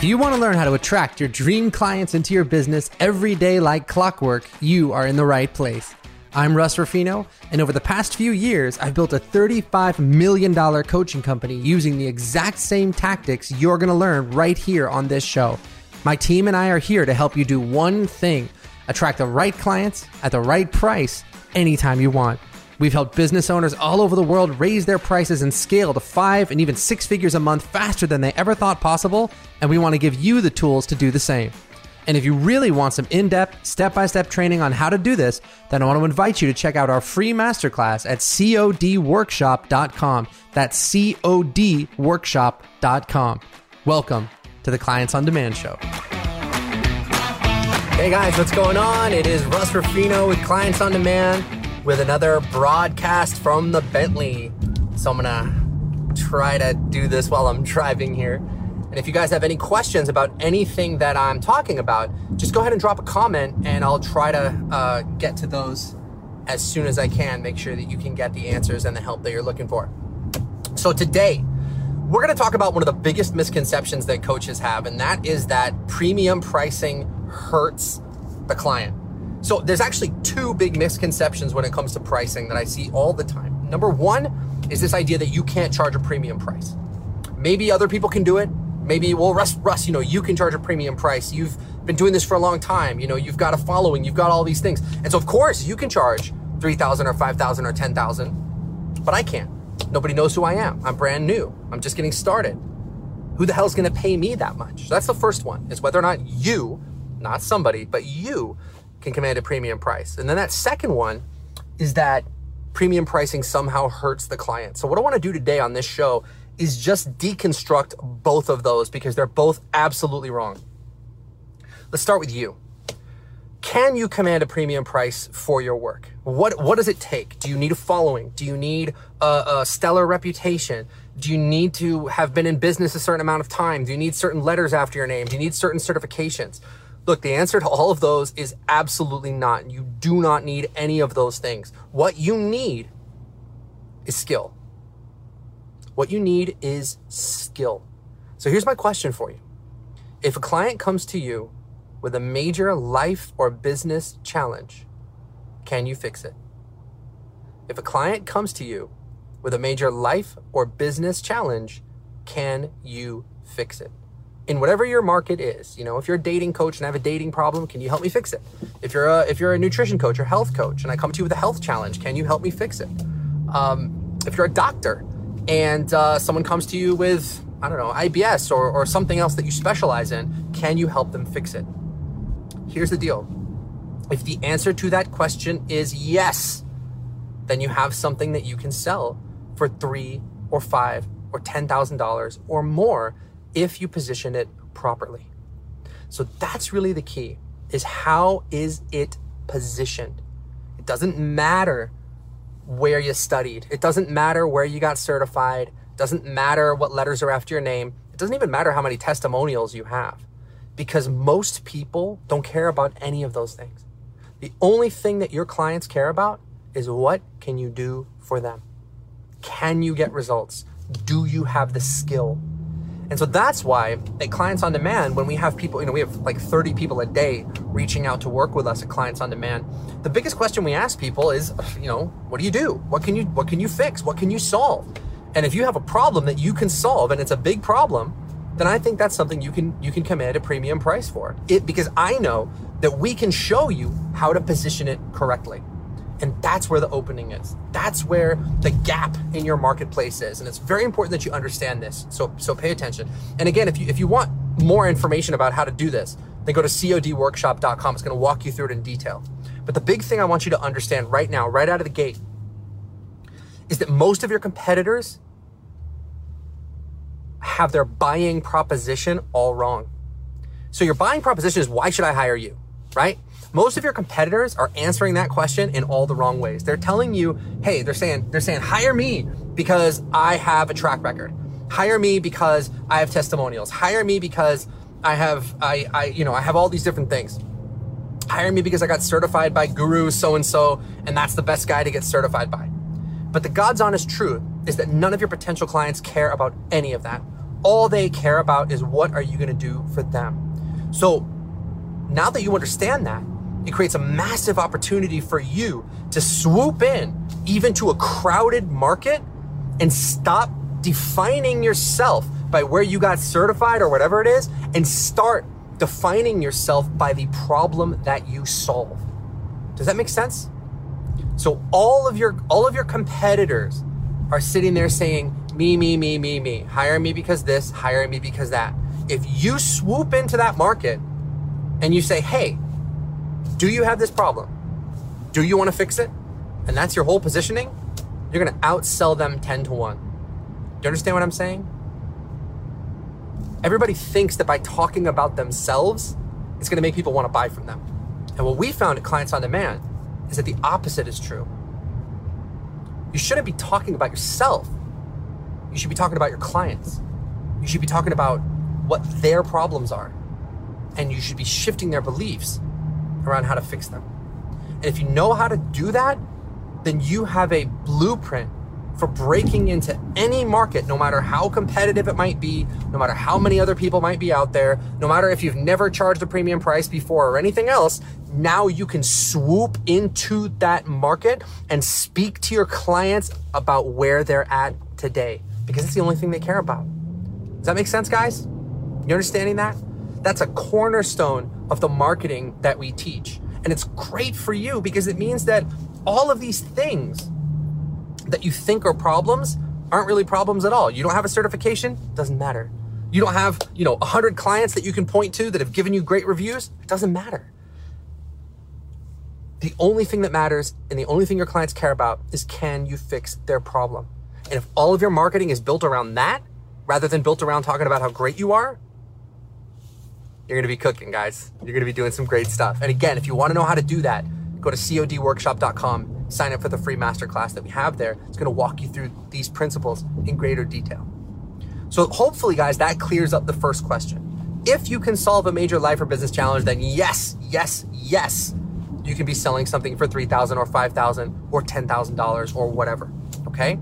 If you want to learn how to attract your dream clients into your business every day like clockwork, you are in the right place. I'm Russ Ruffino, and over the past few years, I've built a $35 million coaching company using the exact same tactics you're going to learn right here on this show. My team and I are here to help you do one thing attract the right clients at the right price anytime you want. We've helped business owners all over the world raise their prices and scale to five and even six figures a month faster than they ever thought possible, and we want to give you the tools to do the same. And if you really want some in depth, step by step training on how to do this, then I want to invite you to check out our free masterclass at codworkshop.com. That's codworkshop.com. Welcome to the Clients on Demand Show. Hey guys, what's going on? It is Russ Ruffino with Clients on Demand with another broadcast from the Bentley. So I'm gonna try to do this while I'm driving here. And if you guys have any questions about anything that I'm talking about, just go ahead and drop a comment and I'll try to uh, get to those as soon as I can. Make sure that you can get the answers and the help that you're looking for. So today, we're going to talk about one of the biggest misconceptions that coaches have, and that is that premium pricing hurts the client. So there's actually two big misconceptions when it comes to pricing that I see all the time. Number one is this idea that you can't charge a premium price. Maybe other people can do it. Maybe, well, Russ, Russ, you know, you can charge a premium price. You've been doing this for a long time. You know, you've got a following. You've got all these things. And so, of course, you can charge 3000 or 5000 or 10000 but I can't. Nobody knows who I am. I'm brand new. I'm just getting started. Who the hell's going to pay me that much? That's the first one, is whether or not you, not somebody, but you can command a premium price. And then that second one is that premium pricing somehow hurts the client. So what I want to do today on this show is just deconstruct both of those because they're both absolutely wrong. Let's start with you. Can you command a premium price for your work? What, what does it take? Do you need a following? Do you need a, a stellar reputation? Do you need to have been in business a certain amount of time? Do you need certain letters after your name? Do you need certain certifications? Look, the answer to all of those is absolutely not. You do not need any of those things. What you need is skill. What you need is skill. So here's my question for you. If a client comes to you with a major life or business challenge, can you fix it? If a client comes to you with a major life or business challenge, can you fix it? In whatever your market is, you know, if you're a dating coach and I have a dating problem, can you help me fix it? If you're a if you're a nutrition coach or health coach and I come to you with a health challenge, can you help me fix it? Um, if you're a doctor and uh, someone comes to you with I don't know IBS or or something else that you specialize in, can you help them fix it? Here's the deal. If the answer to that question is yes, then you have something that you can sell for three or five or ten thousand dollars or more if you position it properly. So that's really the key is how is it positioned? It doesn't matter where you studied. It doesn't matter where you got certified. It doesn't matter what letters are after your name. It doesn't even matter how many testimonials you have because most people don't care about any of those things. The only thing that your clients care about is what can you do for them? Can you get results? Do you have the skill? And so that's why at Clients on Demand, when we have people, you know, we have like 30 people a day reaching out to work with us at Clients on Demand. The biggest question we ask people is, you know, what do you do? What can you what can you fix? What can you solve? And if you have a problem that you can solve and it's a big problem, then I think that's something you can you can command a premium price for. It because I know that we can show you how to position it correctly. And that's where the opening is. That's where the gap in your marketplace is. And it's very important that you understand this. So, so pay attention. And again, if you, if you want more information about how to do this, then go to codworkshop.com. It's going to walk you through it in detail. But the big thing I want you to understand right now, right out of the gate, is that most of your competitors have their buying proposition all wrong. So your buying proposition is why should I hire you? Right? Most of your competitors are answering that question in all the wrong ways. They're telling you, hey, they're saying, they're saying, hire me because I have a track record. Hire me because I have testimonials. Hire me because I have, I, I, you know, I have all these different things. Hire me because I got certified by guru so and so, and that's the best guy to get certified by. But the God's honest truth is that none of your potential clients care about any of that. all they care about is what are you going to do for them. So now that you understand that, it creates a massive opportunity for you to swoop in even to a crowded market and stop defining yourself by where you got certified or whatever it is and start defining yourself by the problem that you solve. Does that make sense? So all of your all of your competitors are sitting there saying me me me me me hire me because this hire me because that. If you swoop into that market and you say, "Hey, do you have this problem? Do you want to fix it?" And that's your whole positioning, you're going to outsell them 10 to 1. Do you understand what I'm saying? Everybody thinks that by talking about themselves, it's going to make people want to buy from them. And what we found at Clients on Demand is that the opposite is true. You shouldn't be talking about yourself. You should be talking about your clients. You should be talking about what their problems are. And you should be shifting their beliefs around how to fix them. And if you know how to do that, then you have a blueprint for breaking into any market, no matter how competitive it might be, no matter how many other people might be out there, no matter if you've never charged a premium price before or anything else, now you can swoop into that market and speak to your clients about where they're at today because it's the only thing they care about. Does that make sense, guys? You understanding that? That's a cornerstone of the marketing that we teach. And it's great for you because it means that all of these things that you think are problems aren't really problems at all. You don't have a certification, doesn't matter. You don't have, you know, 100 clients that you can point to that have given you great reviews, doesn't matter. The only thing that matters and the only thing your clients care about is can you fix their problem? And if all of your marketing is built around that, rather than built around talking about how great you are, you're gonna be cooking, guys. You're gonna be doing some great stuff. And again, if you wanna know how to do that, go to codworkshop.com, sign up for the free masterclass that we have there. It's going to walk you through these principles in greater detail. So hopefully, guys, that clears up the first question. If you can solve a major life or business challenge, then yes, yes, yes, you can be selling something for 3000 or 5000 or $10,000 or whatever. Okay?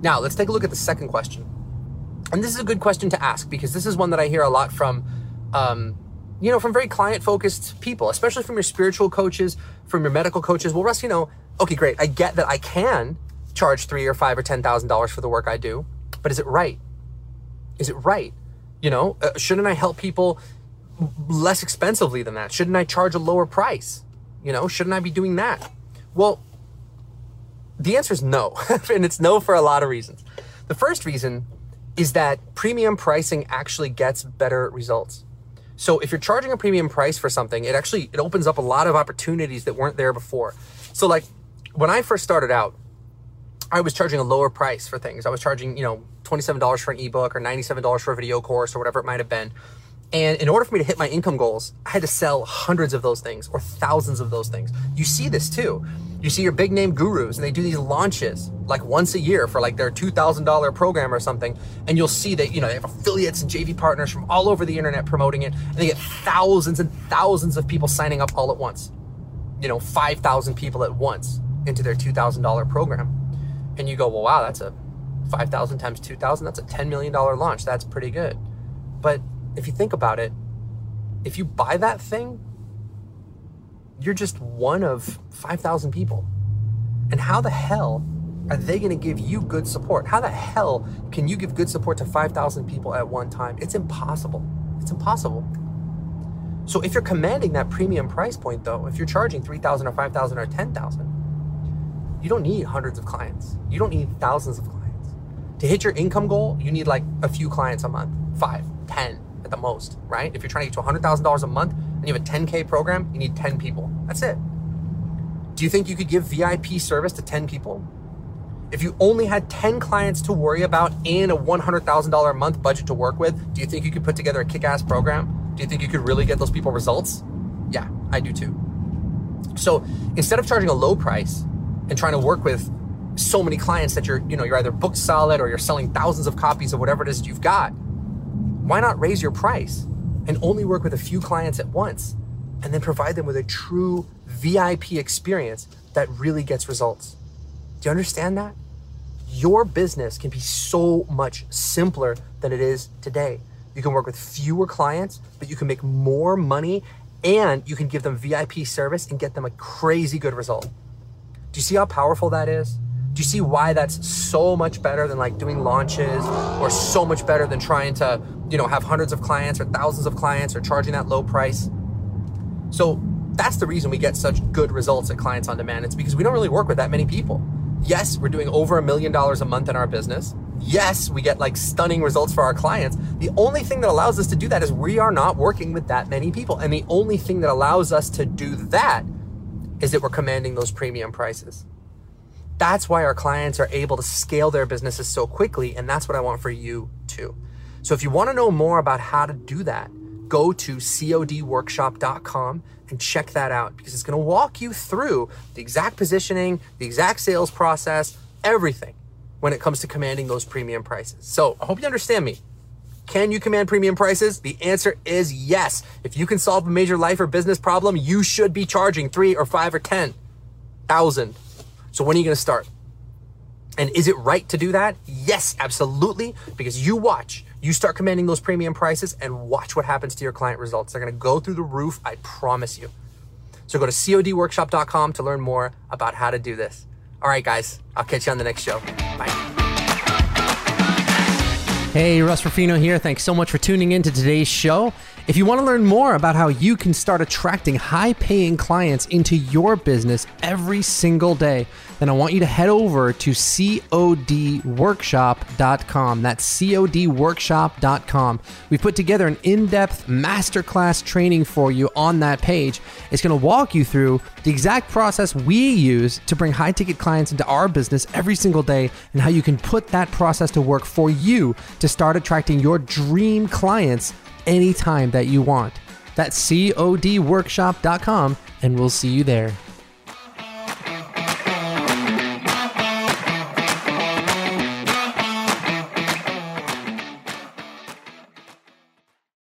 Now, let's take a look at the second question. And this is a good question to ask because this is one that I hear a lot from um, you know, from very client focused people, especially from your spiritual coaches, from your medical coaches. Well, Russ, you know, okay, great. I get that I can charge three or five or ten thousand dollars for the work I do, but is it right? Is it right? You know, uh, shouldn't I help people less expensively than that? Shouldn't I charge a lower price? You know, shouldn't I be doing that? Well, the answer is no, and it's no for a lot of reasons. The first reason is that premium pricing actually gets better results. So if you're charging a premium price for something, it actually it opens up a lot of opportunities that weren't there before. So like when I first started out, I was charging a lower price for things. I was charging, you know, $27 for an ebook or $97 for a video course or whatever it might have been. And in order for me to hit my income goals, I had to sell hundreds of those things or thousands of those things. You see this too. You see your big name gurus and they do these launches like once a year for like their $2,000 program or something. And you'll see that, you know, they have affiliates and JV partners from all over the internet promoting it. And they get thousands and thousands of people signing up all at once. You know, 5,000 people at once into their $2,000 program. And you go, well, wow, that's a 5,000 times 2,000. That's a $10 million launch. That's pretty good. But if you think about it, if you buy that thing, you're just one of 5,000 people. And how the hell are they going to give you good support? How the hell can you give good support to 5,000 people at one time? It's impossible. It's impossible. So if you're commanding that premium price point though, if you're charging 3,000 or 5,000 or 10,000, you don't need hundreds of clients. You don't need thousands of clients. To hit your income goal, you need like a few clients a month, five, ten, at the most, right? If you're trying to get to $100,000 a month and you have a 10K program, you need 10 people. That's it. Do you think you could give VIP service to 10 people? If you only had 10 clients to worry about and a $100,000 a month budget to work with, do you think you could put together a kick ass program? Do you think you could really get those people results? Yeah, I do too. So instead of charging a low price and trying to work with so many clients that you're, you know, you're either booked solid or you're selling thousands of copies of whatever it is you've got, why not raise your price and only work with a few clients at once and then provide them with a true VIP experience that really gets results? Do you understand that? your business can be so much simpler than it is today. You can work with fewer clients, but you can make more money and you can give them VIP service and get them a crazy good result. Do you see how powerful that is? Do you see why that's so much better than like doing launches or so much better than trying to, you know, have hundreds of clients or thousands of clients or charging that low price? So that's the reason we get such good results at Clients on Demand. It's because we don't really work with that many people. Yes, we're doing over a million dollars a month in our business. Yes, we get like stunning results for our clients. The only thing that allows us to do that is we are not working with that many people. And the only thing that allows us to do that is that we're commanding those premium prices. That's why our clients are able to scale their businesses so quickly. And that's what I want for you too. So if you want to know more about how to do that, go to codworkshop.com and check that out because it's going to walk you through the exact positioning, the exact sales process, everything when it comes to commanding those premium prices. So I hope you understand me. Can you command premium prices? The answer is yes. If you can solve a major life or business problem, you should be charging three or five or ten thousand. So when are you going to start? And is it right to do that? Yes, absolutely. Because you watch, you start commanding those premium prices and watch what happens to your client results. They're going to go through the roof. I promise you. So go to codworkshop.com to learn more about how to do this. All right, guys, I'll catch you on the next show. Bye. Hey, Russ Ruffino here. Thanks so much for tuning in to today's show. If you want to learn more about how you can start attracting high paying clients into your business every single day, then I want you to head over to codworkshop.com. That's codworkshop.com. We've put together an in depth masterclass training for you on that page. It's going to walk you through the exact process we use to bring high ticket clients into our business every single day and how you can put that process to work for you to start attracting your dream clients anytime that you want. That's codworkshop.com, and we'll see you there.